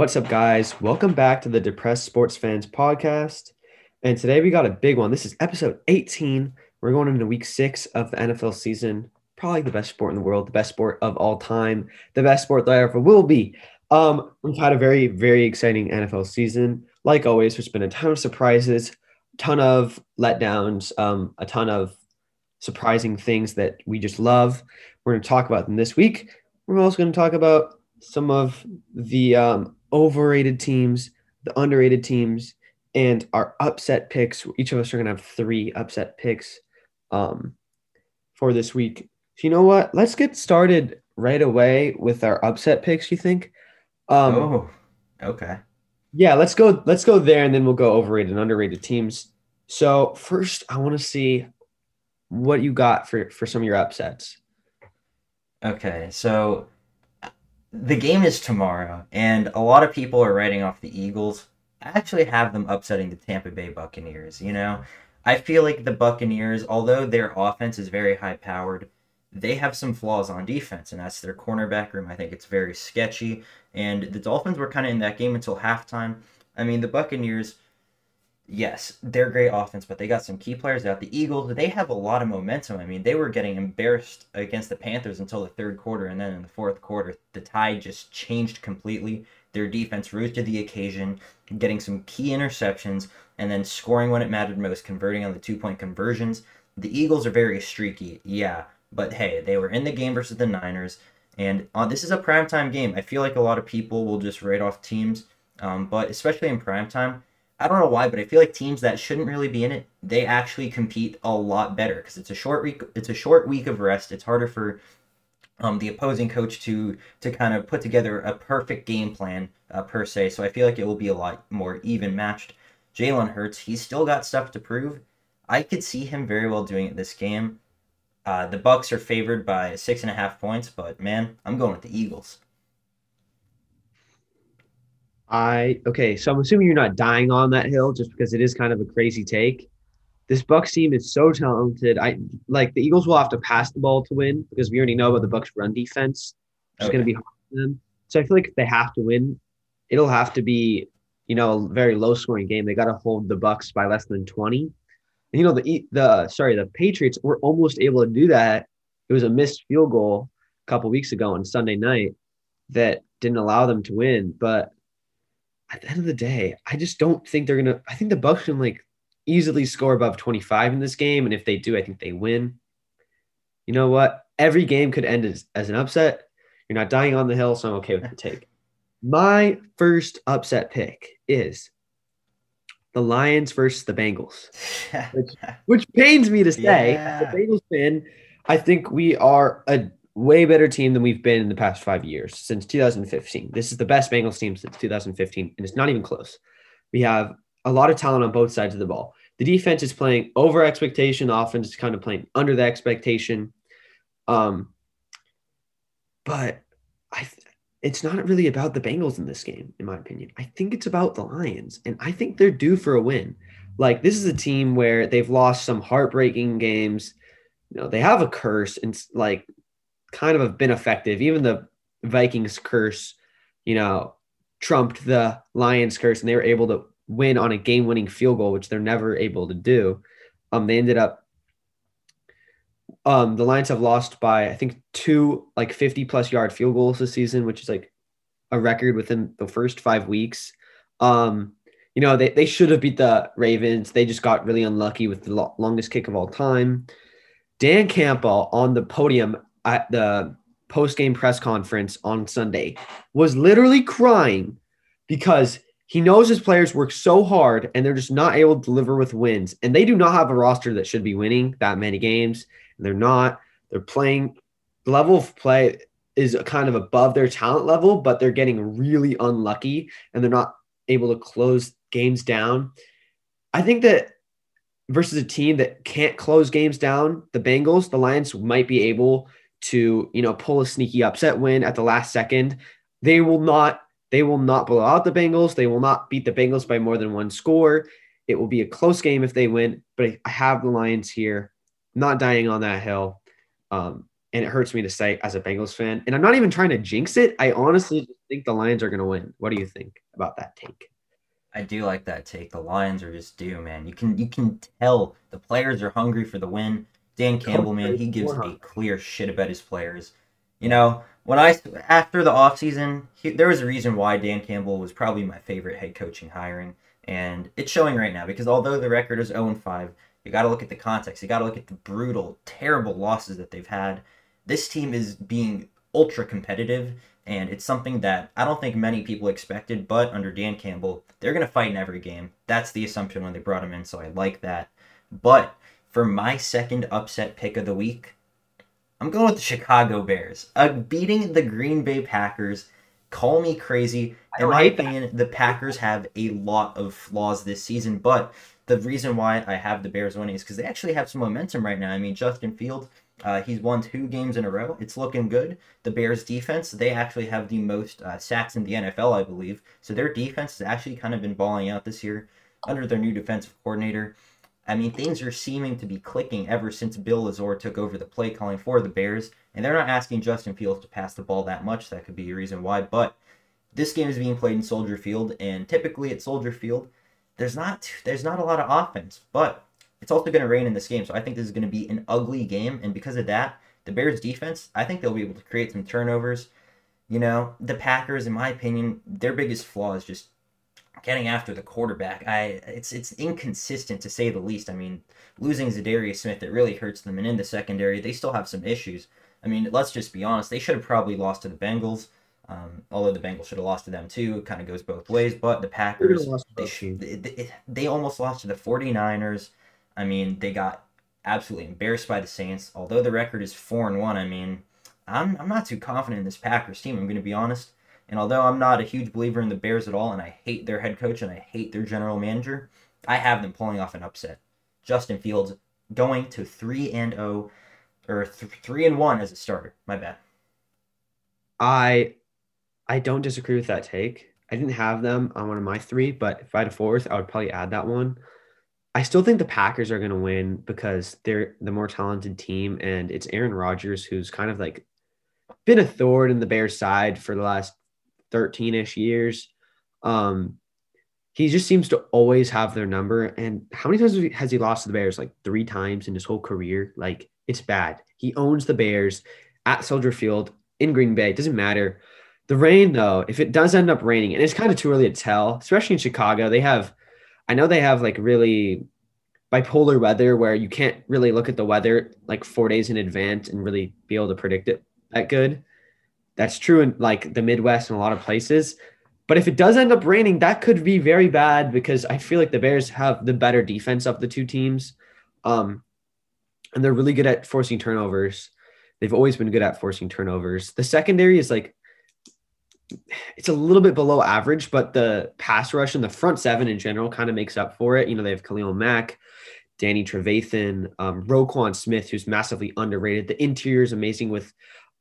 What's up, guys? Welcome back to the Depressed Sports Fans podcast. And today we got a big one. This is episode 18. We're going into week six of the NFL season. Probably the best sport in the world, the best sport of all time, the best sport that I ever will be. Um, we've had a very, very exciting NFL season. Like always, there's been a ton of surprises, ton of letdowns, um, a ton of surprising things that we just love. We're going to talk about them this week. We're also going to talk about some of the um, overrated teams, the underrated teams, and our upset picks. Each of us are going to have three upset picks um, for this week. So you know what? Let's get started right away with our upset picks. You think? Um, oh, okay. Yeah, let's go. Let's go there, and then we'll go overrated and underrated teams. So first, I want to see what you got for for some of your upsets. Okay, so the game is tomorrow, and a lot of people are writing off the Eagles. I actually have them upsetting the Tampa Bay Buccaneers. You know, I feel like the Buccaneers, although their offense is very high powered, they have some flaws on defense, and that's their cornerback room. I think it's very sketchy. And the Dolphins were kind of in that game until halftime. I mean, the Buccaneers yes, they're great offense, but they got some key players out. The Eagles, they have a lot of momentum. I mean, they were getting embarrassed against the Panthers until the third quarter, and then in the fourth quarter, the tide just changed completely. Their defense rose to the occasion, getting some key interceptions, and then scoring when it mattered most, converting on the two point conversions. The Eagles are very streaky, yeah, but hey, they were in the game versus the Niners, and uh, this is a primetime game. I feel like a lot of people will just write off teams, um, but especially in primetime, I don't know why, but I feel like teams that shouldn't really be in it, they actually compete a lot better because it's a short week. It's a short week of rest. It's harder for um, the opposing coach to to kind of put together a perfect game plan uh, per se. So I feel like it will be a lot more even matched. Jalen Hurts, he's still got stuff to prove. I could see him very well doing it this game. Uh, the Bucks are favored by six and a half points, but man, I'm going with the Eagles. I okay, so I'm assuming you're not dying on that hill just because it is kind of a crazy take. This Bucks team is so talented. I like the Eagles will have to pass the ball to win because we already know about the Bucks run defense. It's okay. going to be hard for them. So I feel like if they have to win, it'll have to be you know a very low scoring game. They got to hold the Bucks by less than 20. And you know the the sorry the Patriots were almost able to do that. It was a missed field goal a couple weeks ago on Sunday night that didn't allow them to win, but at the end of the day, I just don't think they're gonna. I think the Bucks can like easily score above 25 in this game, and if they do, I think they win. You know what? Every game could end as, as an upset. You're not dying on the hill, so I'm okay with the take. My first upset pick is the Lions versus the Bengals, which, which pains me to say. Yeah. The Bengals fan, I think we are a way better team than we've been in the past five years since 2015. This is the best Bengals team since 2015, and it's not even close. We have a lot of talent on both sides of the ball. The defense is playing over expectation. The offense is kind of playing under the expectation. Um, but I, it's not really about the Bengals in this game, in my opinion. I think it's about the Lions, and I think they're due for a win. Like this is a team where they've lost some heartbreaking games. You know, they have a curse, and like kind of have been effective. Even the Vikings curse, you know, trumped the Lions curse, and they were able to win on a game-winning field goal, which they're never able to do. Um, they ended up. Um, the Lions have lost by I think two like 50 plus yard field goals this season, which is like a record within the first five weeks. Um, you know, they, they should have beat the Ravens. They just got really unlucky with the lo- longest kick of all time. Dan Campbell on the podium at the post game press conference on Sunday was literally crying because he knows his players work so hard and they're just not able to deliver with wins. And they do not have a roster that should be winning that many games. And they're not. They're playing the level of play is kind of above their talent level, but they're getting really unlucky and they're not able to close games down. I think that versus a team that can't close games down, the Bengals, the Lions might be able to you know pull a sneaky upset win at the last second. They will not they will not blow out the Bengals. They will not beat the Bengals by more than one score. It will be a close game if they win, but I have the Lions here. Not dying on that hill. Um, and it hurts me to say as a Bengals fan. And I'm not even trying to jinx it. I honestly think the Lions are going to win. What do you think about that take? I do like that take. The Lions are just due, man. You can you can tell the players are hungry for the win. Dan Campbell, man, he gives a clear shit about his players. You know, when I after the offseason, he, there was a reason why Dan Campbell was probably my favorite head coaching hiring, and it's showing right now because although the record is 0 5, you got to look at the context. You got to look at the brutal, terrible losses that they've had. This team is being ultra competitive, and it's something that I don't think many people expected. But under Dan Campbell, they're going to fight in every game. That's the assumption when they brought him in, so I like that. But for my second upset pick of the week, I'm going with the Chicago Bears. Uh, beating the Green Bay Packers. Call me crazy. In my opinion, that. the Packers have a lot of flaws this season, but the reason why I have the Bears winning is because they actually have some momentum right now. I mean, Justin Field, uh, he's won two games in a row. It's looking good. The Bears defense, they actually have the most uh, sacks in the NFL, I believe. So their defense has actually kind of been balling out this year under their new defensive coordinator. I mean, things are seeming to be clicking ever since Bill Lazor took over the play calling for the Bears, and they're not asking Justin Fields to pass the ball that much. That could be a reason why, but this game is being played in Soldier Field, and typically at Soldier Field, there's not there's not a lot of offense, but it's also going to rain in this game, so I think this is going to be an ugly game, and because of that, the Bears defense, I think they'll be able to create some turnovers. You know, the Packers, in my opinion, their biggest flaw is just getting after the quarterback. I it's it's inconsistent to say the least. I mean, losing Za'Darius Smith it really hurts them, and in the secondary they still have some issues. I mean, let's just be honest. They should have probably lost to the Bengals. Um, although the Bengals should have lost to them too, it kind of goes both ways. But the Packers, they, they, they, they almost lost to the 49ers. I mean, they got absolutely embarrassed by the Saints. Although the record is 4 and 1, I mean, I'm, I'm not too confident in this Packers team, I'm going to be honest. And although I'm not a huge believer in the Bears at all, and I hate their head coach and I hate their general manager, I have them pulling off an upset. Justin Fields going to three and zero, oh, or th- three and one as a starter. My bad. I I don't disagree with that take. I didn't have them on one of my three, but if I had a fourth, I would probably add that one. I still think the Packers are going to win because they're the more talented team, and it's Aaron Rodgers who's kind of like been a thorn in the Bears' side for the last 13 ish years. Um, he just seems to always have their number. And how many times has he lost to the Bears? Like three times in his whole career. Like it's bad. He owns the Bears at Soldier Field in Green Bay. It doesn't matter. The rain, though, if it does end up raining, and it's kind of too early to tell, especially in Chicago, they have, I know they have like really bipolar weather where you can't really look at the weather like four days in advance and really be able to predict it that good. That's true in like the Midwest and a lot of places. But if it does end up raining, that could be very bad because I feel like the Bears have the better defense of the two teams. Um, and they're really good at forcing turnovers. They've always been good at forcing turnovers. The secondary is like it's a little bit below average, but the pass rush and the front seven in general kind of makes up for it. You know, they have Khalil Mack, Danny Trevathan, um, Roquan Smith, who's massively underrated. The interior is amazing with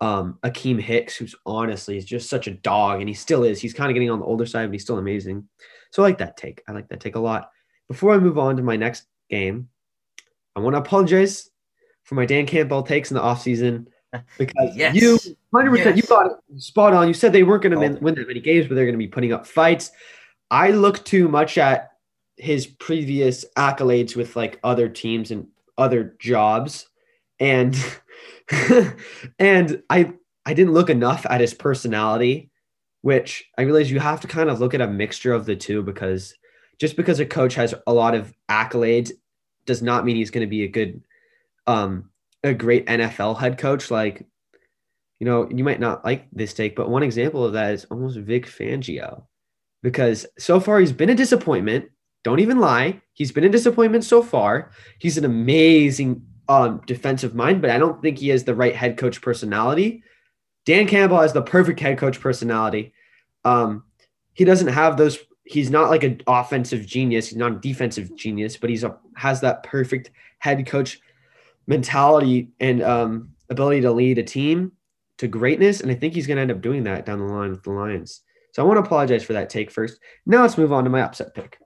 um, Akiem Hicks, who's honestly is just such a dog, and he still is. He's kind of getting on the older side, but he's still amazing. So I like that take. I like that take a lot. Before I move on to my next game, I want to apologize for my Dan Campbell takes in the offseason because yes. you 100% yes. you got it spot on. You said they weren't going to oh. win that many games, but they're going to be putting up fights. I look too much at his previous accolades with like other teams and other jobs and and I I didn't look enough at his personality, which I realize you have to kind of look at a mixture of the two because just because a coach has a lot of accolades does not mean he's going to be a good um a great NFL head coach like you know, you might not like this take, but one example of that is almost Vic Fangio. Because so far he's been a disappointment. Don't even lie. He's been a disappointment so far. He's an amazing um, defensive mind, but I don't think he has the right head coach personality. Dan Campbell has the perfect head coach personality. Um, he doesn't have those. He's not like an offensive genius. He's not a defensive genius, but he's a, has that perfect head coach mentality and um, ability to lead a team to greatness. And I think he's going to end up doing that down the line with the Lions. So I want to apologize for that take first. Now let's move on to my upset pick.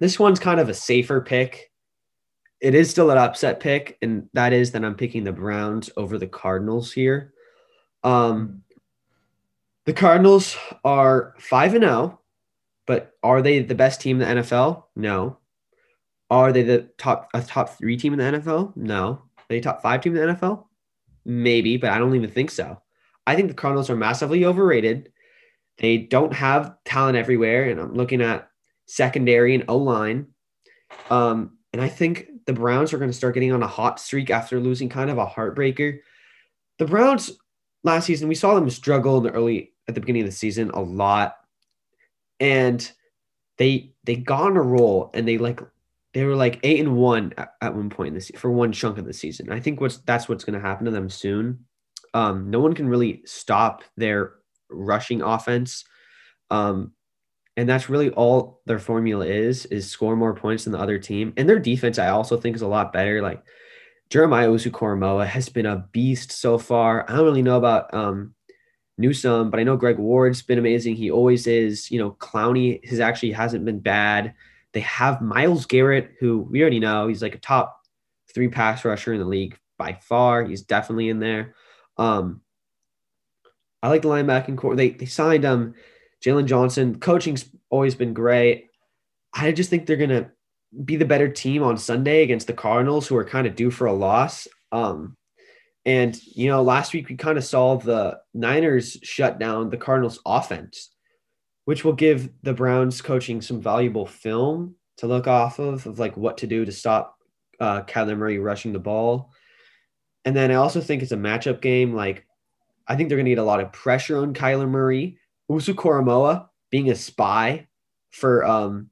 This one's kind of a safer pick it is still an upset pick, and that is that I'm picking the Browns over the Cardinals here. Um, the Cardinals are five and zero, oh, but are they the best team in the NFL? No. Are they the top a top three team in the NFL? No. Are they top five team in the NFL? Maybe, but I don't even think so. I think the Cardinals are massively overrated. They don't have talent everywhere, and I'm looking at secondary and O line. Um, and I think the Browns are going to start getting on a hot streak after losing kind of a heartbreaker. The Browns last season, we saw them struggle in the early at the beginning of the season a lot. And they they got on a roll and they like they were like eight and one at, at one point in this for one chunk of the season. I think what's that's what's going to happen to them soon. Um, no one can really stop their rushing offense. Um, and that's really all their formula is is score more points than the other team. And their defense, I also think, is a lot better. Like Jeremiah Owusu-Koramoah has been a beast so far. I don't really know about um, Newsome, but I know Greg Ward's been amazing. He always is. You know, Clowney his actually hasn't been bad. They have Myles Garrett, who we already know he's like a top three pass rusher in the league by far. He's definitely in there. Um, I like the linebacking core. They they signed um Jaylon Johnson. Coaching's always been great. I just think they're gonna be the better team on Sunday against the Cardinals, who are kind of due for a loss. Um, and you know, last week we kind of saw the Niners shut down the Cardinals' offense, which will give the Browns coaching some valuable film to look off of of like what to do to stop uh, Kyler Murray rushing the ball. And then I also think it's a matchup game. Like I think they're going to get a lot of pressure on Kyler Murray. Owusu-Koramoah being a spy for um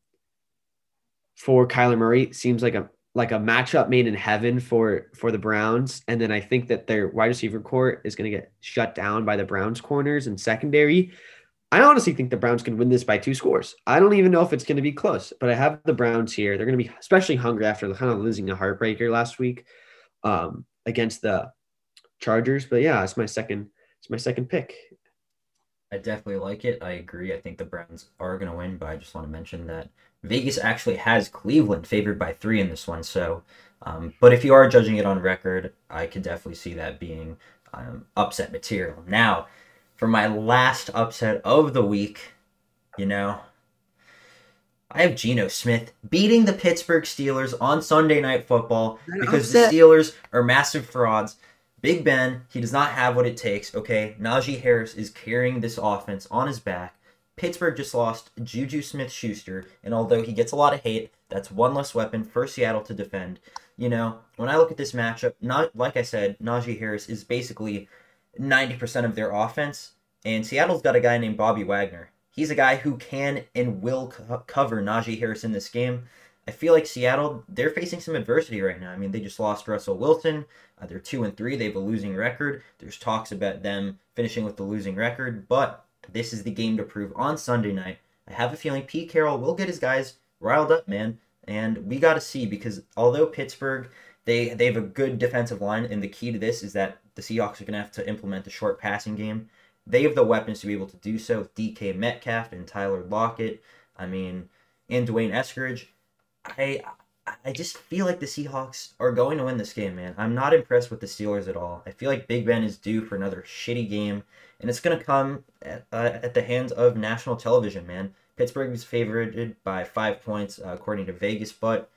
for Kyler Murray seems like a like a matchup made in heaven for for the Browns. And then I think that their wide receiver court is going to get shut down by the Browns corners and secondary. I honestly think the Browns can win this by two scores. I don't even know if it's going to be close, but I have the Browns here. They're going to be especially hungry after kind of losing a heartbreaker last week um, against the Chargers. But yeah, it's my second it's my second pick. I definitely like it. I agree. I think the Browns are going to win, but I just want to mention that Vegas actually has Cleveland favored by three in this one. So, um, but if you are judging it on record, I could definitely see that being um, upset material. Now, for my last upset of the week, you know, I have Geno Smith beating the Pittsburgh Steelers on Sunday Night Football because upset. the Steelers are massive frauds. Big Ben, he does not have what it takes, okay? Najee Harris is carrying this offense on his back. Pittsburgh just lost Juju Smith Schuster, and although he gets a lot of hate, that's one less weapon for Seattle to defend. You know, when I look at this matchup, not like I said, Najee Harris is basically 90% of their offense, and Seattle's got a guy named Bobby Wagner. He's a guy who can and will co- cover Najee Harris in this game. I feel like Seattle, they're facing some adversity right now. I mean, they just lost Russell Wilson. Uh, they're two and three. They have a losing record. There's talks about them finishing with the losing record, but this is the game to prove on Sunday night. I have a feeling Pete Carroll will get his guys riled up, man. And we got to see because although Pittsburgh, they they have a good defensive line, and the key to this is that the Seahawks are going to have to implement a short passing game. They have the weapons to be able to do so. with DK Metcalf and Tyler Lockett. I mean, and D'Wynne Eskridge. I I just feel like the Seahawks are going to win this game, man. I'm not impressed with the Steelers at all. I feel like Big Ben is due for another shitty game, and it's going to come at, uh, at the hands of national television, man. Pittsburgh is favored by five points, uh, according to Vegas, but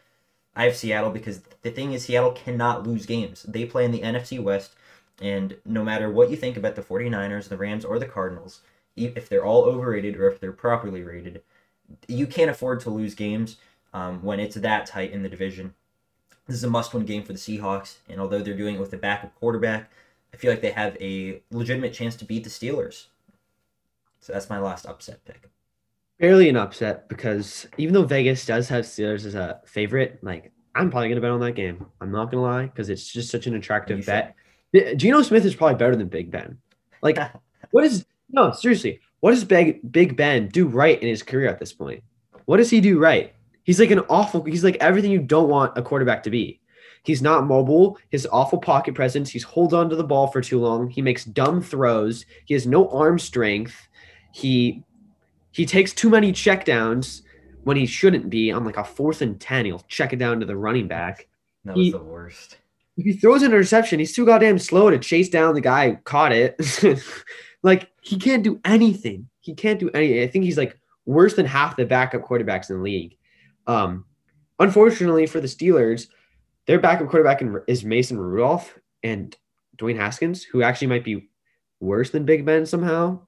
I have Seattle because the thing is, Seattle cannot lose games. They play in the NFC West, and no matter what you think about the 49ers, the Rams, or the Cardinals, if they're all overrated or if they're properly rated, you can't afford to lose games um, when it's that tight in the division. This is a must-win game for the Seahawks, and although they're doing it with a backup quarterback, I feel like they have a legitimate chance to beat the Steelers. So that's my last upset pick. Barely an upset because even though Vegas does have Steelers as a favorite, like I'm probably gonna bet on that game. I'm not gonna lie because it's just such an attractive bet. Geno Smith is probably better than Big Ben. Like, what is no seriously? What does Big Big Ben do right in his career at this point? What does he do right? He's like an awful, he's like everything you don't want a quarterback to be. He's not mobile. His awful pocket presence. He's hold on to the ball for too long. He makes dumb throws. He has no arm strength. He he takes too many checkdowns when he shouldn't be on like a fourth and ten. He'll check it down to the running back. That was He- the worst. if he throws an interception, he's too goddamn slow to chase down the guy who caught it. like he can't do anything. He can't do anything. I think he's like worse than half the backup quarterbacks in the league. Um, unfortunately for the Steelers, their backup quarterback is Mason Rudolph and Dwayne Haskins, who actually might be worse than Big Ben somehow.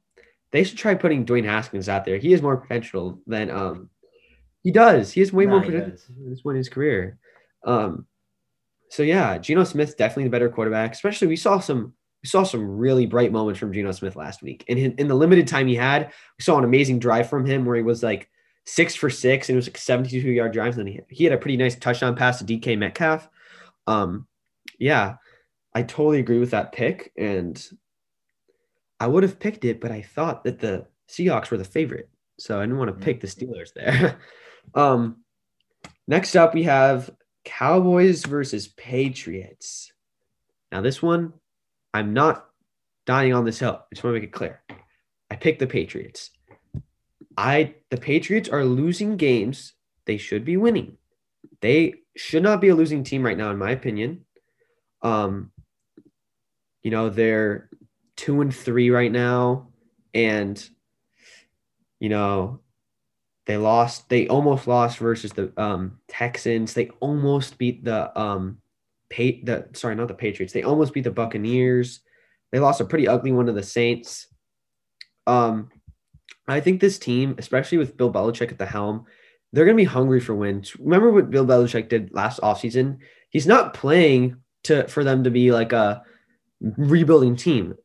They should try putting Dwayne Haskins out there. He has more potential than um he does. He has way Nah, more potential this point in his career. Um, so yeah, Geno Smith definitely the better quarterback. Especially we saw some we saw some really bright moments from Geno Smith last week. And in, in the limited time he had, we saw an amazing drive from him where he was like six for six and it was like 72 yard drives. And then he, he had a pretty nice touchdown pass to DK Metcalf. Um, yeah, I totally agree with that pick. And I would have picked it, but I thought that the Seahawks were the favorite. So I didn't want to pick the Steelers there. um, next up, we have Cowboys versus Patriots. Now, this one, I'm not dying on this hill. I just want to make it clear. I picked the Patriots. I the Patriots are losing games they should be winning. They should not be a losing team right now, in my opinion. Um, you know, they're two and three right now, and you know, they lost. They almost lost versus the um, Texans. They almost beat the um, pa- the sorry, not the Patriots. They almost beat the Buccaneers. They lost a pretty ugly one to the Saints. Um, I think this team, especially with Bill Belichick at the helm, they're going to be hungry for wins. Remember what Bill Belichick did last offseason? He's not playing to for them to be like a rebuilding team.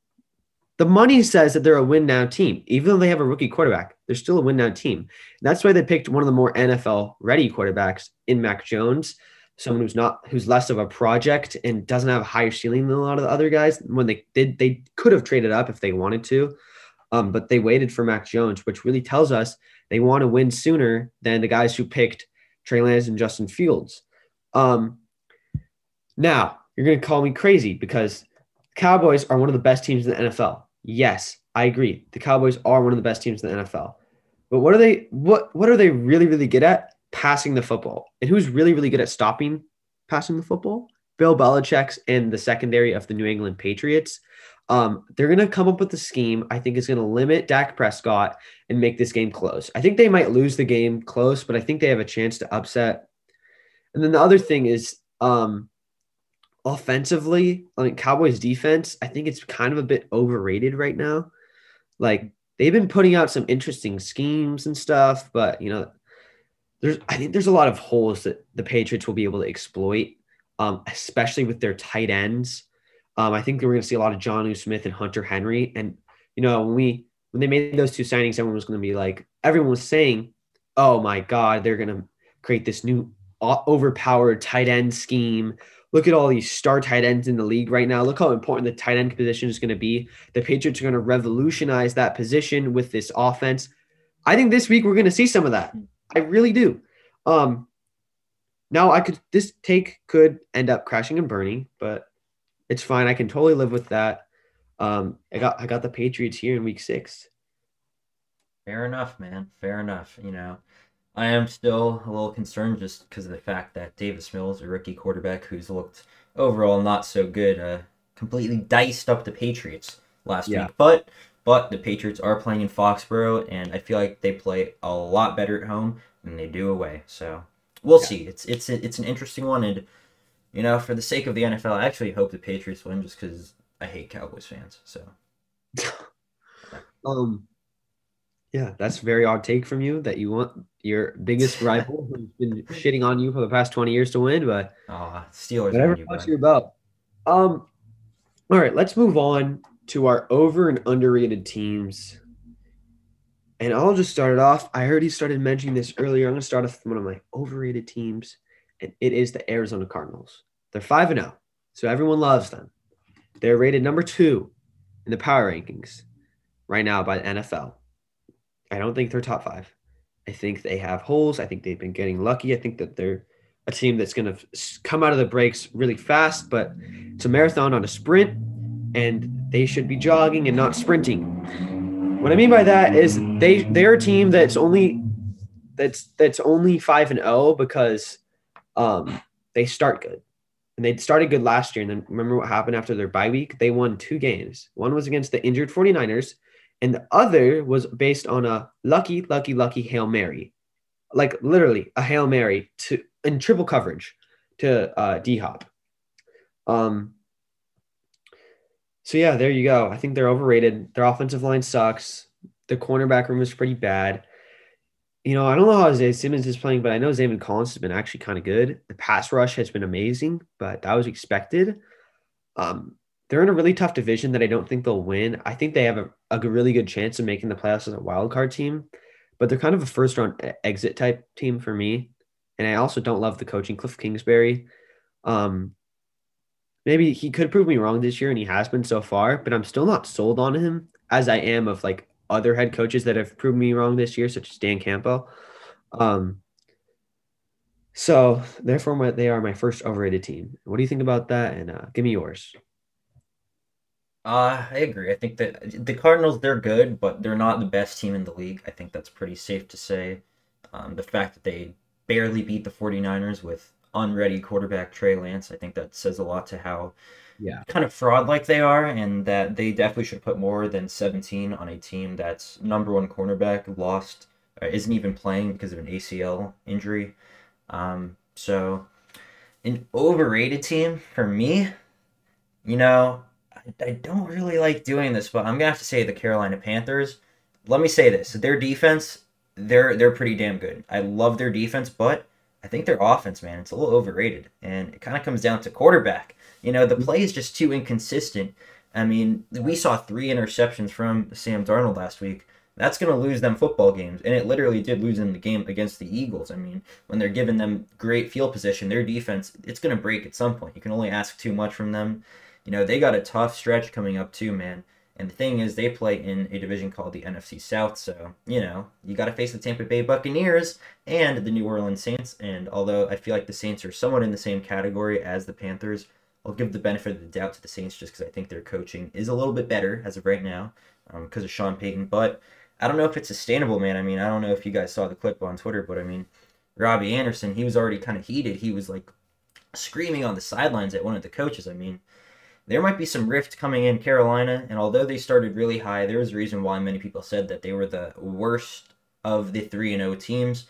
The money says that they're a win now team. Even though they have a rookie quarterback, they're still a win now team. That's why they picked one of the more NFL ready quarterbacks in Mac Jones, someone who's not who's less of a project and doesn't have a higher ceiling than a lot of the other guys. When they did, they could have traded up if they wanted to, um, but they waited for Mac Jones, which really tells us they want to win sooner than the guys who picked Trey Lance and Justin Fields. Um, now you're going to call me crazy because Cowboys are one of the best teams in the NFL. Yes, I agree. The Cowboys are one of the best teams in the NFL. But what are they what what are they really really good at? Passing the football. And who's really really good at stopping passing the football? Bill Belichick's and the secondary of the New England Patriots. Um, they're going to come up with a scheme I think is going to limit Dak Prescott and make this game close. I think they might lose the game close, but I think they have a chance to upset. And then the other thing is um, offensively, I mean, Cowboys defense, I think it's kind of a bit overrated right now. Like they've been putting out some interesting schemes and stuff, but you know, there's I think there's a lot of holes that the Patriots will be able to exploit, um, especially with their tight ends. Um, I think we're going to see a lot of Jonnu Smith and Hunter Henry. And you know, when we when they made those two signings, everyone was going to be like, everyone was saying, "Oh my God, they're going to create this new overpowered tight end scheme." Look at all these star tight ends in the league right now. Look how important the tight end position is going to be. The Patriots are going to revolutionize that position with this offense. I think this week we're going to see some of that. I really do. Um, now I could this take could end up crashing and burning, but it's fine. I can totally live with that. Um, I got I got the Patriots here in week six. Fair enough, man. Fair enough. You know, I am still a little concerned just because of the fact that Davis Mills, a rookie quarterback who's looked overall not so good, uh, completely diced up the Patriots last Yeah. week. But but the Patriots are playing in Foxborough, and I feel like they play a lot better at home than they do away. So we'll Yeah. see. It's it's it's an interesting one, and you know, for the sake of the NFL, I actually hope the Patriots win just because I hate Cowboys fans. So Um, yeah, that's a very odd take from you that you want your biggest rival who's been shitting on you for the past twenty years to win, but oh, Steelers whatever you, your boat. Um, all right, let's move on to our over and underrated teams. And I'll just start it off. I heard he started mentioning this earlier. I'm going to start off with one of my overrated teams, and it is the Arizona Cardinals. They're 5 and 0, so everyone loves them. They're rated number two in the power rankings right now by the NFL. I don't think they're top five. I think they have holes. I think they've been getting lucky. I think that they're a team that's going to come out of the breaks really fast, but it's a marathon on a sprint, and they should be jogging and not sprinting. What I mean by that is they they're a team that's only that's that's only five and zero because um, they start good. and they started good last year. And then remember what happened after their bye week? They won two games. One was against the injured 49ers, and the other was based on a lucky, lucky, lucky Hail Mary. Like literally a Hail Mary to in triple coverage to uh, D Hop. Um, so yeah, there you go. I think they're overrated. Their offensive line sucks. The cornerback room is pretty bad. You know, I don't know how Zay Simmons is playing, but I know Zaven Collins has been actually kind of good. The pass rush has been amazing, but that was expected. Um, they're in a really tough division that I don't think they'll win. I think they have a, a really good chance of making the playoffs as a wild card team, but they're kind of a first round exit type team for me. And I also don't love the coaching, Cliff Kingsbury. Um, maybe he could prove me wrong this year, and he has been so far, but I'm still not sold on him as I am of like other head coaches that have proven me wrong this year, such as Dan Campbell. Um, so therefore, my, they are my first overrated team. What do you think about that? And uh, give me yours. Uh, I agree. I think that the Cardinals they're good, but they're not the best team in the league. I think that's pretty safe to say. Um, the fact that they barely beat the 49ers with unready quarterback Trey Lance. I think that says a lot to how yeah kind of fraud like they are, and that they definitely should put more than 17 on a team that's number one cornerback lost, isn't even playing because of an ACL injury. Um, so, an overrated team for me, you know, I, I don't really like doing this, but I'm gonna have to say the Carolina Panthers. Let me say this: their defense, they're they're pretty damn good. I love their defense, but I think their offense, man, it's a little overrated, and it kind of comes down to quarterback. You know, the play is just too inconsistent. I mean, we saw three interceptions from Sam Darnold last week. That's going to lose them football games, and it literally did lose them the game against the Eagles. I mean, when they're giving them great field position, their defense it's going to break at some point. You can only ask too much from them. You know, they got a tough stretch coming up too, man. And the thing is, they play in a division called the NFC South, so, you know, you got to face the Tampa Bay Buccaneers and the New Orleans Saints. And although I feel like the Saints are somewhat in the same category as the Panthers, I'll give the benefit of the doubt to the Saints just because I think their coaching is a little bit better as of right now because um, of Sean Payton. But I don't know if it's sustainable, man. I mean, I don't know if you guys saw the clip on Twitter, but I mean, Robbie Anderson, he was already kind of heated. He was like screaming on the sidelines at one of the coaches. I mean, there might be some rift coming in Carolina, and although they started really high, there was a reason why many people said that they were the worst of the 3 and 0 teams.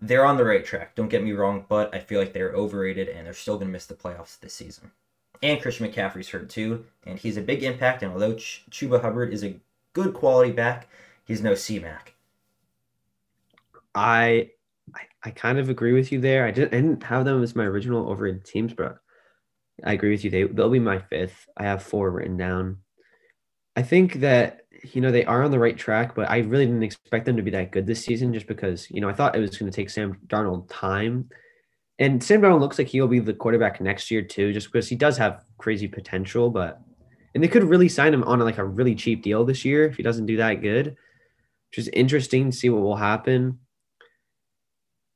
They're on the right track, don't get me wrong, but I feel like they're overrated and they're still going to miss the playoffs this season. And Christian McCaffrey's hurt too, and he's a big impact, and although Ch- Chuba Hubbard is a good quality back, he's no C-Mac. I, I I kind of agree with you there. I didn't, I didn't have them as my original overrated teams, but I agree with you. They they'll be my fifth. I have four written down. I think that you know they are on the right track, but I really didn't expect them to be that good this season, just because you know I thought it was going to take Sam Darnold time, and Sam Darnold looks like he'll be the quarterback next year too, just because he does have crazy potential. But and they could really sign him on like a really cheap deal this year if he doesn't do that good, which is interesting to see what will happen.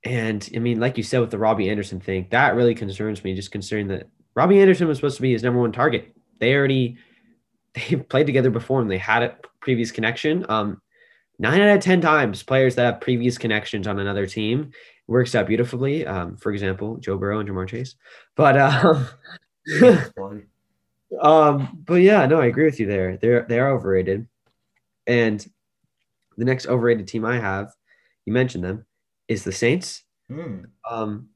And I mean, like you said with the Robbie Anderson thing, that really concerns me, just considering that Robbie Anderson was supposed to be his number one target. They already they played together before and they had a previous connection. Um, nine out of ten times, players that have previous connections on another team works out beautifully. Um, for example, Joe Burrow and Ja'Marr Chase. But um, um, but yeah, no, I agree with you there. They're they're overrated. And the next overrated team I have, you mentioned them, is the Saints. Mm. Um,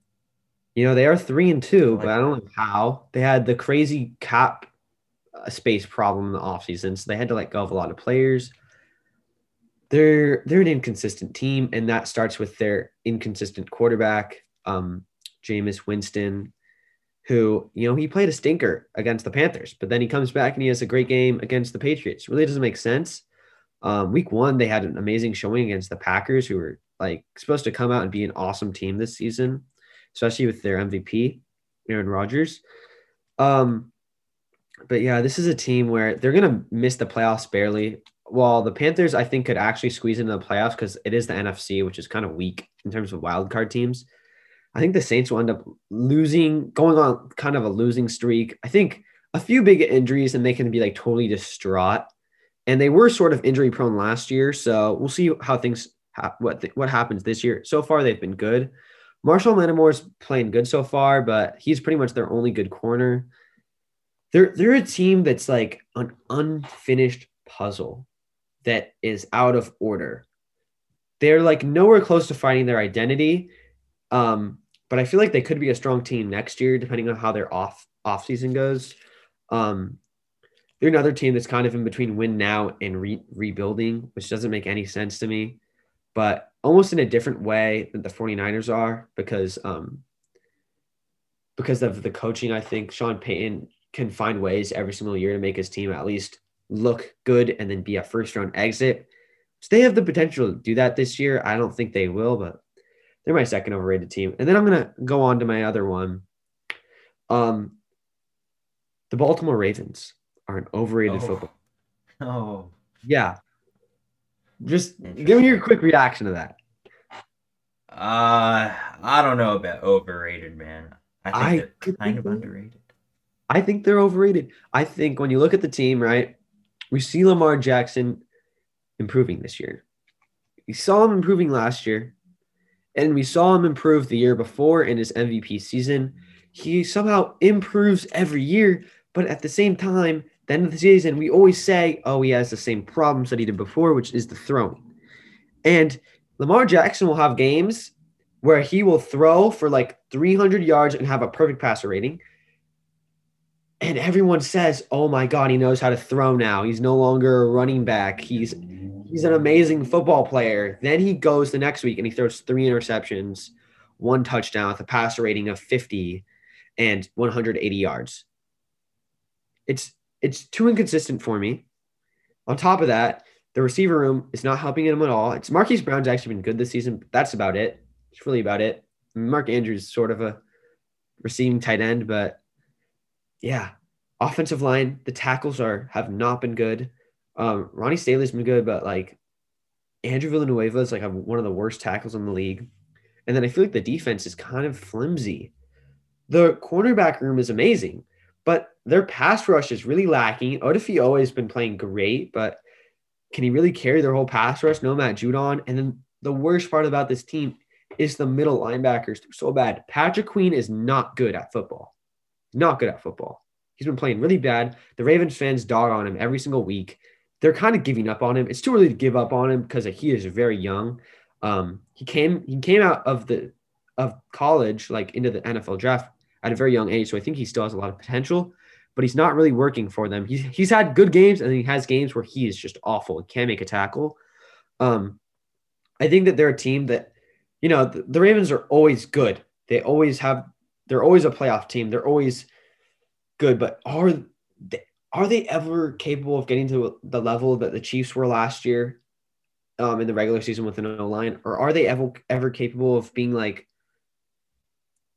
you know, they are three and two, but I don't know how. They had the crazy cap uh, space problem in the offseason, so they had to let go of a lot of players. They're they're an inconsistent team, and that starts with their inconsistent quarterback, um, Jameis Winston, who, you know, he played a stinker against the Panthers, but then he comes back and he has a great game against the Patriots. Really doesn't make sense. Um, week one, they had an amazing showing against the Packers, who were like supposed to come out and be an awesome team this season especially with their MVP, Aaron Rodgers. Um, but yeah, this is a team where they're gonna miss the playoffs barely. While the Panthers, I think, could actually squeeze into the playoffs because it is the NFC, which is kind of weak in terms of wild card teams. I think the Saints will end up losing, going on kind of a losing streak. I think a few big injuries and they can be like totally distraught. And they were sort of injury prone last year, so we'll see how things ha- what th- what happens this year. So far, they've been good. Marshon Lattimore's playing good so far, but he's pretty much their only good corner. They're they're a team that's like an unfinished puzzle that is out of order. They're like nowhere close to finding their identity. Um, but I feel like they could be a strong team next year, depending on how their off off season goes. Um, they're another team that's kind of in between win now and re- rebuilding, which doesn't make any sense to me, but almost in a different way than the 49ers are because um, because of the coaching, I think Sean Payton can find ways every single year to make his team at least look good and then be a first round exit. So they have the potential to do that this year. I don't think they will, but they're my second overrated team. And then I'm gonna go on to my other one. Um, the Baltimore Ravens are an overrated Oh. football. Oh, Yeah. Just give me your quick reaction to that. uh, I don't know about overrated, man. I think I they're kind of underrated. I think they're overrated. I think when you look at the team, right, we see Lamar Jackson improving this year. We saw him improving last year, and we saw him improve the year before in his MVP season. He somehow improves every year, but at the same time, the end of the season, we always say, oh, he has the same problems that he did before, which is the throwing. And Lamar Jackson will have games where he will throw for like 300 yards and have a perfect passer rating and everyone says, "Oh my God, he knows how to throw now. He's no longer a running back. He's he's an amazing football player." Then he goes the next week and he throws three interceptions, one touchdown with a passer rating of 50 and 180 yards. It's it's too inconsistent for me. On top of that, the receiver room is not helping him at all. It's Marquise Brown's actually been good this season, but that's about it. It's really about it. Mark Andrews is sort of a receiving tight end, but yeah, offensive line, the tackles are have not been good. Um, Ronnie Stanley's been good, but like Andrew Villanueva is like one of the worst tackles in the league. And then I feel like the defense is kind of flimsy. The cornerback room is amazing, but their pass rush is really lacking. Odafe Oweh's been playing great, but can he really carry their whole pass rush? No Matt Judon. And then the worst part about this team is the middle linebackers. So bad. Patrick Queen is not good at football. Not good at football. He's been playing really bad. The Ravens fans dog on him every single week. They're kind of giving up on him. It's too early to give up on him because he is very young. Um, he came he came out of the of college like into the NFL draft at a very young age, so I think he still has a lot of potential. But he's not really working for them. He's he's had good games, and he has games where he is just awful can't make a tackle. Um, I think that they're a team that, you know, the, the Ravens are always good. They always have. They're always a playoff team. They're always good, but are they, are they ever capable of getting to the level that the Chiefs were last year um, in the regular season with an O line, or are they ever ever capable of being like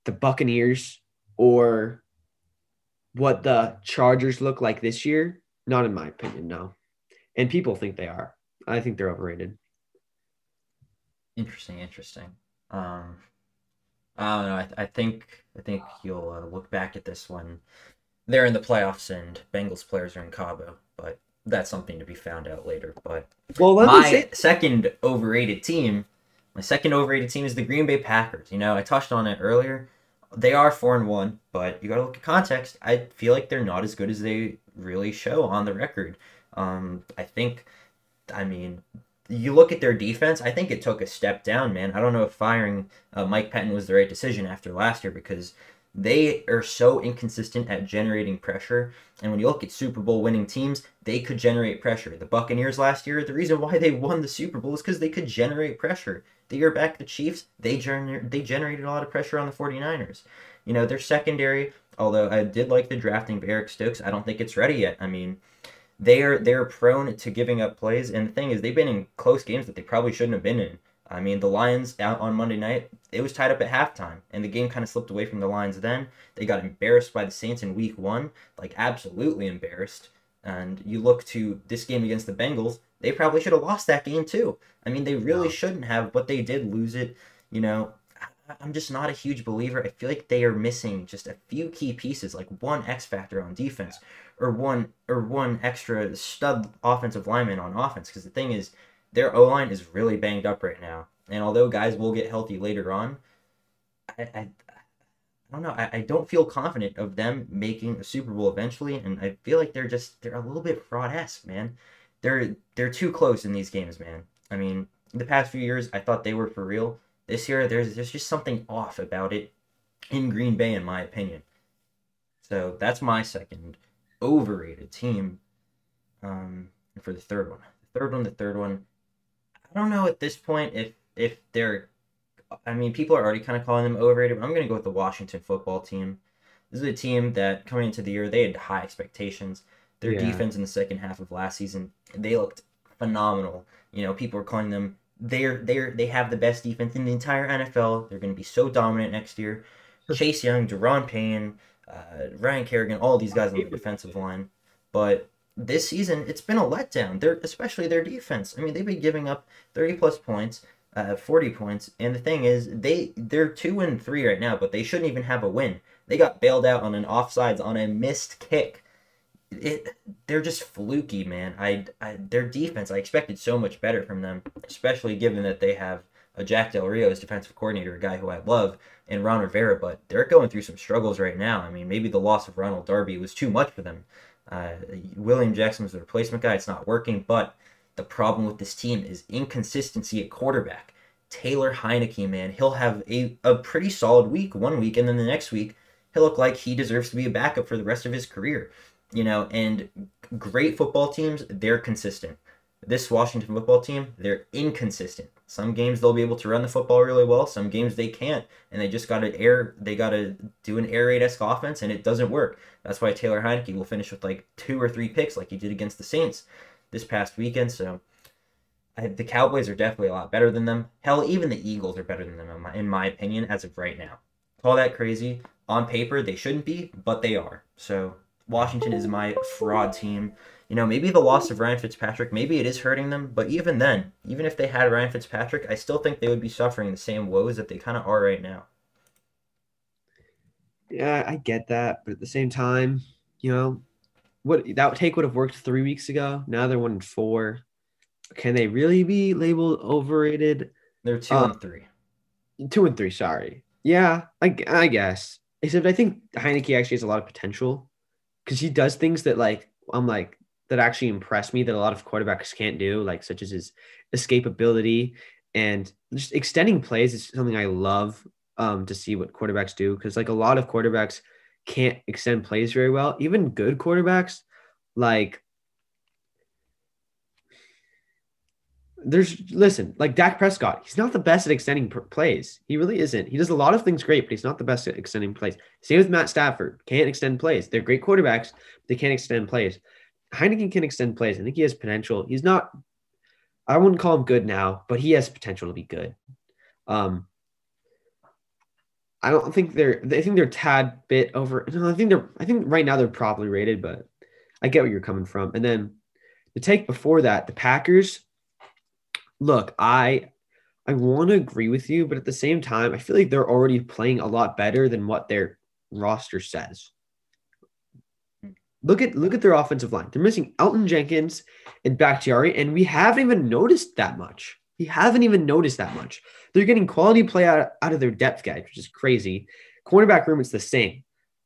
the Buccaneers or what the Chargers look like this year? Not in my opinion, no. And people think they are. I think they're overrated. Interesting, interesting. Um, I don't know. I, I think I think you'll uh, look back at this one. They're in the playoffs and Bengals players are in Cabo, but that's something to be found out later. But Well, let me my say second overrated team, my second overrated team is the Green Bay Packers. You know, I touched on it earlier. They are four and one, but you got to look at context. I feel like they're not as good as they really show on the record. Um, I think, I mean, you look at their defense. I think it took a step down, man. I don't know if firing uh, Mike Pettine was the right decision after last year because they are so inconsistent at generating pressure. And when you look at Super Bowl winning teams, they could generate pressure. The Buccaneers last year, the reason why they won the Super Bowl is because they could generate pressure. The year back, the Chiefs, they gener- they generated a lot of pressure on the 49ers. You know, their secondary, although I did like the drafting of Eric Stokes, I don't think it's ready yet. I mean, they are they're prone to giving up plays, and the thing is, they've been in close games that they probably shouldn't have been in. I mean, the Lions out on Monday night, it was tied up at halftime, and the game kind of slipped away from the Lions. Then they got embarrassed by the Saints in Week One, like absolutely embarrassed. And you look to this game against the Bengals, they probably should have lost that game too. I mean, they really No. shouldn't have, but they did lose it. You know, I'm just not a huge believer. I feel like they are missing just a few key pieces, like one X factor on defense, or one or one extra stud offensive lineman on offense. Because the thing is, their O line is really banged up right now, and although guys will get healthy later on, I, I, I don't know. I, I don't feel confident of them making a Super Bowl eventually, and I feel like they're just they're a little bit fraud esque, man. They're they're too close in these games, man. I mean, the past few years, I thought they were for real. This year, there's there's just something off about it in Green Bay, in my opinion. So that's my second overrated team. Um, for the third one, the third one, the third one. I don't know at this point if if they're. I mean, people are already kind of calling them overrated. But I'm going to go with the Washington football team. This is a team that coming into the year they had high expectations. Their yeah. defense in the second half of last season, they looked phenomenal. You know, people were calling them they're they're they have the best defense in the entire NFL. They're going to be so dominant next year. Chase Young, Daron Payne, uh, Ryan Kerrigan, all these guys on the defensive line. But this season, it's been a letdown. They're especially their defense. I mean, they've been giving up thirty plus points, uh, forty points, and the thing is, they they're two and three right now, but they shouldn't even have a win. They got bailed out on an offsides on a missed kick. It they're just fluky, man. I, I their defense. I expected so much better from them, especially given that they have a Jack Del Rio as defensive coordinator, a guy who I love, and Ron Rivera, but they're going through some struggles right now. I mean, maybe the loss of Ronald Darby was too much for them. Uh, William Jackson was the replacement guy. It's not working, but the problem with this team is inconsistency at quarterback. Taylor Heinicke, man, he'll have a, a pretty solid week one week, and then the next week, he'll look like he deserves to be a backup for the rest of his career. You know, and great football teams, they're consistent. This Washington football team, they're inconsistent. Some games they'll be able to run the football really well. Some games they can't, and they just got to air. They got to do an air raid esque offense, and it doesn't work. That's why Taylor Heinicke will finish with like two or three picks, like he did against the Saints this past weekend. So I, the Cowboys are definitely a lot better than them. Hell, even the Eagles are better than them in my, in my opinion as of right now. Call that crazy. On paper, they shouldn't be, but they are. So Washington is my fraud team you know, maybe the loss of Ryan Fitzpatrick, maybe it is hurting them, but even then, even if they had Ryan Fitzpatrick, I still think they would be suffering the same woes that they kind of are right now. Yeah, I get that, but at the same time, you know, what that take would have worked three weeks ago. Now they're one and four. Can they really be labeled overrated? They're two and um, three. Two and three. Sorry. Yeah, I, I guess. Except I think Heinicke actually has a lot of potential because he does things that like I'm like that actually impress me that a lot of quarterbacks can't do, like such as his escapability and just extending plays is something I love um, to see what quarterbacks do because like a lot of quarterbacks can't extend plays very well. Even good quarterbacks, like there's listen, like Dak Prescott, he's not the best at extending plays. He really isn't. He does a lot of things great, but he's not the best at extending plays. Same with Matt Stafford, can't extend plays. They're great quarterbacks, but they can't extend plays. Heinicke can extend plays. I think he has potential. He's not, I wouldn't call him good now, but he has potential to be good. Um, I don't think they're, I think they're tad bit over. No, I think they're, I think right now they're properly rated, but I get where you're coming from. And then the take before that, the Packers, look, I, I want to agree with you, but at the same time, I feel like they're already playing a lot better than what their roster says. Look at look at their offensive line. They're missing Elgton Jenkins and Bakhtiari, and we haven't even noticed that much. We haven't even noticed that much. They're getting quality play out, out of their depth guys, which is crazy. Cornerback room, it's the same.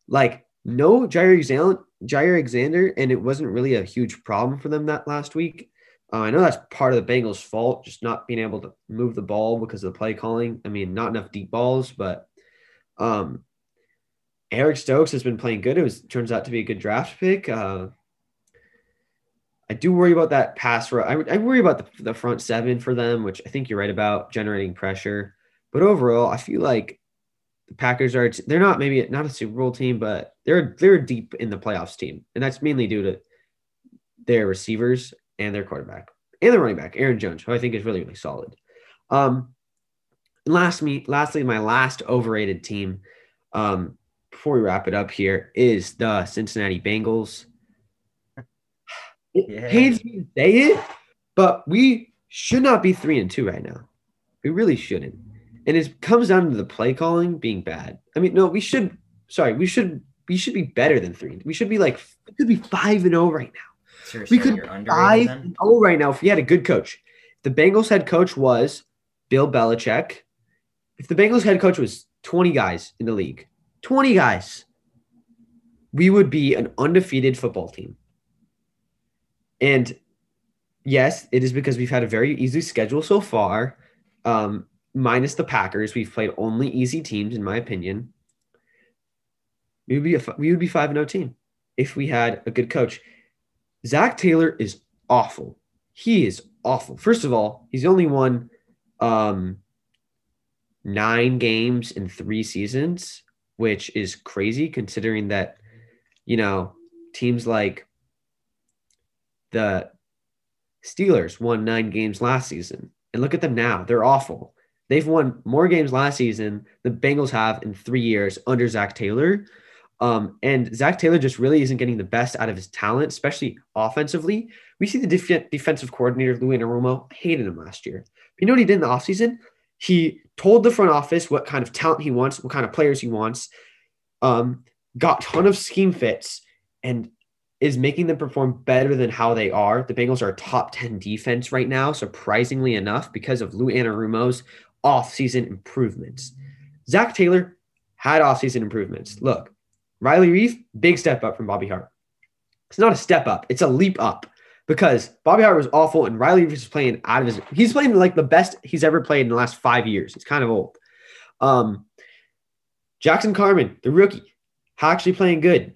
Like no Jaire Alexander, Jaire Alexander, and it wasn't really a huge problem for them that last week. Uh, I know that's part of the Bengals' fault, just not being able to move the ball because of the play calling. I mean, not enough deep balls, but um, Eric Stokes has been playing good. It was turns out to be a good draft pick. Uh, I do worry about that pass. I, I worry about the, the front seven for them, which I think you're right about generating pressure. But overall, I feel like the Packers are they're not maybe not a Super Bowl team, but they're they're deep in the playoffs team, and that's mainly due to their receivers and their quarterback and their running back Aaron Jones, who I think is really really solid. Um, and last me lastly, my last overrated team. Um, before we wrap it up here is the Cincinnati Bengals. It yeah. pains me to say it, but we should not be three and two right now. We really shouldn't. And it comes down to the play calling being bad. I mean, no, we should. Sorry, we should. We should be better than three. We should be like we could be five and zero oh right now. Seriously, we could zero oh right now if we had a good coach. The Bengals head coach was Bill Belichick. If the Bengals head coach was 20 guys in the league, 20 guys, we would be an undefeated football team. And yes, it is because we've had a very easy schedule so far. Um, minus the Packers, we've played only easy teams, in my opinion. We would be a we would be five and zero team if we had a good coach. Zac Taylor is awful. He is awful. First of all, he's only won um, nine games in three seasons, which is crazy considering that, you know, teams like the Steelers won nine games last season. And look at them now. They're awful. They've won more games last season than the Bengals have in three years under Zac Taylor. Um, and Zac Taylor just really isn't getting the best out of his talent, especially offensively. We see the def- defensive coordinator, Lou Anarumo, hated him last year. You know what he did in the offseason? He told the front office what kind of talent he wants, what kind of players he wants, um, got ton of scheme fits, and is making them perform better than how they are. The Bengals are a top 10 defense right now, surprisingly enough, because of Lou Anarumo's offseason improvements. Zac Taylor had offseason improvements. Look, Riley Reiff, big step up from Bobby Hart. It's not a step up, it's a leap up because Bobby Hart was awful and Riley Reiff is playing out of his he's playing like the best he's ever played in the last five years. He's kind of old. Um Jackson Carman, the rookie, actually playing good.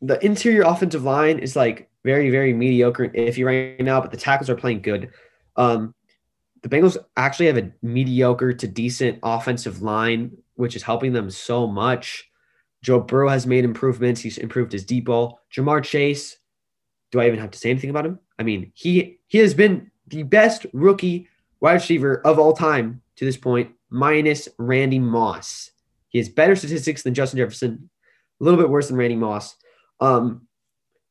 The interior offensive line is like very, very mediocre if you right now, but the tackles are playing good. Um, the Bengals actually have a mediocre to decent offensive line, which is helping them so much. Joe Burrow has made improvements. He's improved his deep ball. Ja'Marr Chase, do I even have to say anything about him? I mean, he he has been the best rookie wide receiver of all time to this point, minus Randy Moss. He has better statistics than Justin Jefferson, a little bit worse than Randy Moss. Um,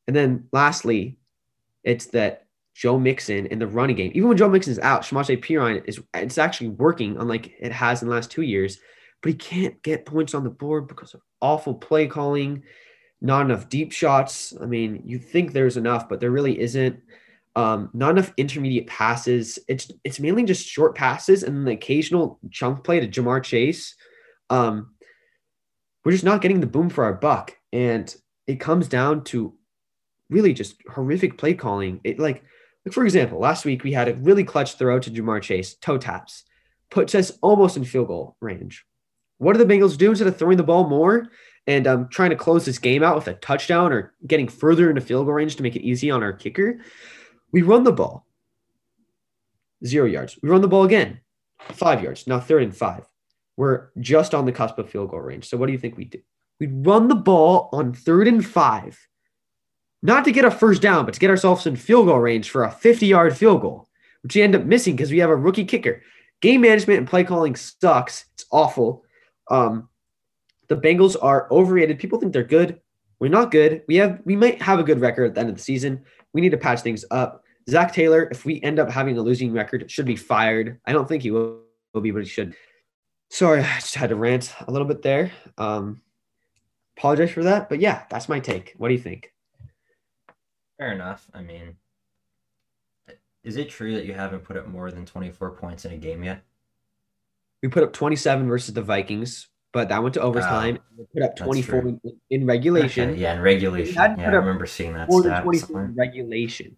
and then lastly, it's that Joe Mixon in the running game. Even when Joe Mixon is out, Samaje Perine is it's actually working, unlike it has in the last two years but he can't get points on the board because of awful play calling, not enough deep shots. I mean, you think there's enough, but there really isn't. Um, not enough intermediate passes. It's it's mainly just short passes and the occasional chunk play to Ja'Marr Chase. Um, we're just not getting the boom for our buck, and it comes down to really just horrific play calling. It like, like for example, last week we had a really clutch throw to Ja'Marr Chase, toe taps, puts us almost in field goal range. What do the Bengals do instead of throwing the ball more and um, trying to close this game out with a touchdown or getting further into field goal range to make it easy on our kicker? We run the ball. Zero yards. We run the ball again. Five yards. Now third and five. We're just on the cusp of field goal range. So what do you think we do? We run the ball on third and five, not to get a first down, but to get ourselves in field goal range for a 50 yard field goal, which we end up missing because we have a rookie kicker. Game management and play calling sucks. It's awful. Um, the Bengals are overrated. People think they're good. We're not good. We have we might have a good record at the end of the season. We need to patch things up. Zac Taylor, if we end up having a losing record, should be fired. I don't think he will, will be, but he should. Sorry, I just had to rant a little bit there. Um, apologize for that, but yeah, that's my take. What do you think? Fair enough. I mean, is it true that you haven't put up more than 24 points in a game yet? We put up 27 versus the Vikings, but that went to overtime. we put up 24 in, in, regulation. Okay, yeah, in regulation. Yeah, I remember seeing that stat in regulation,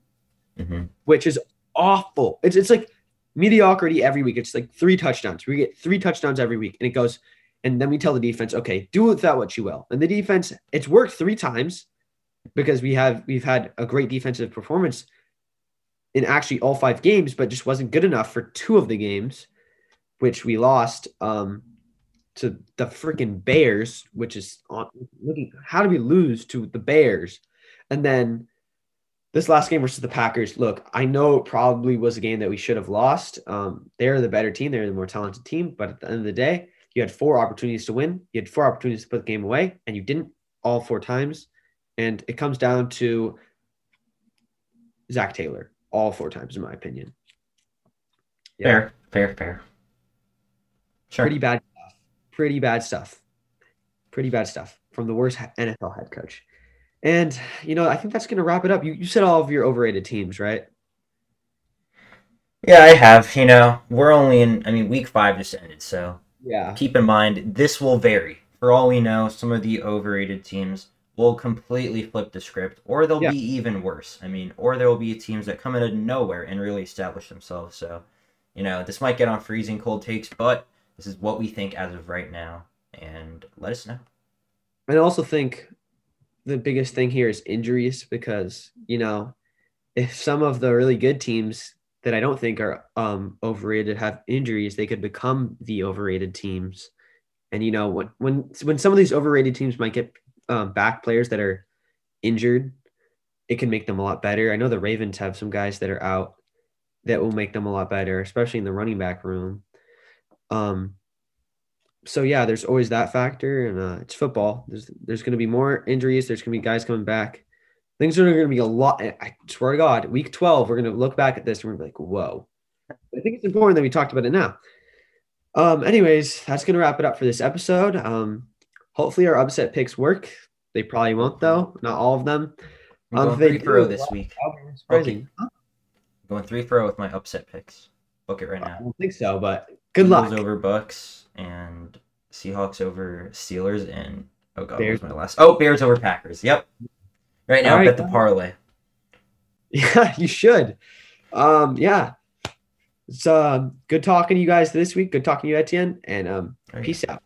mm-hmm. which is awful. It's it's like mediocrity every week. It's like three touchdowns. We get three touchdowns every week, and it goes. And then we tell the defense, okay, do with that what you will. And the defense, it's worked three times because we have we've had a great defensive performance in actually all five games, but just wasn't good enough for two of the games which we lost um, to the freaking Bears, which is on looking how do we lose to the Bears? And then this last game versus the Packers. Look, I know it probably was a game that we should have lost. Um, they're the better team, they're the more talented team, but at the end of the day, you had four opportunities to win. You had four opportunities to put the game away, and you didn't all four times. And it comes down to Zac Taylor all four times, in my opinion. Yeah. Fair, fair, fair. Sure. Pretty bad stuff. Pretty bad stuff. Pretty bad stuff from the worst NFL head coach. And, you know, I think that's going to wrap it up. You, you said all of your overrated teams, right? Yeah, I have. You know, we're only in, I mean, week five just ended. So Yeah. keep in mind this will vary. For all we know, some of the overrated teams will completely flip the script, or they'll Yeah. be even worse. I mean, or there will be teams that come out of nowhere and really establish themselves. So, you know, this might get on freezing cold takes, but this is what we think as of right now, and let us know. I also think the biggest thing here is injuries because, you know, if some of the really good teams that I don't think are um, overrated have injuries, they could become the overrated teams. And you know, when when when some of these overrated teams might get um, back players that are injured, it can make them a lot better. I know the Ravens have some guys that are out that will make them a lot better, especially in the running back room. Um, so yeah, there's always that factor, and uh, it's football. There's there's going to be more injuries. There's going to be guys coming back. Things are going to be a lot. I swear to God, week 12, we're going to look back at this and we're like, whoa. I think it's important that we talked about it now. Um, anyways, that's going to wrap it up for this episode. Um, hopefully our upset picks work. They probably won't though. Not all of them. I'm Um, going three for O do. this week. Surprising. I'm going three for O with my upset picks. Book it right now. I don't think so, but good Eagles luck. over Bucks and Seahawks over Steelers and oh god, Bears. my last? Oh, Bears over Packers. Yep. Right now, right. bet the parlay. Yeah, you should. Um, yeah. It's uh, good talking to you guys this week. Good talking to you, Etienne, and um, right. peace out.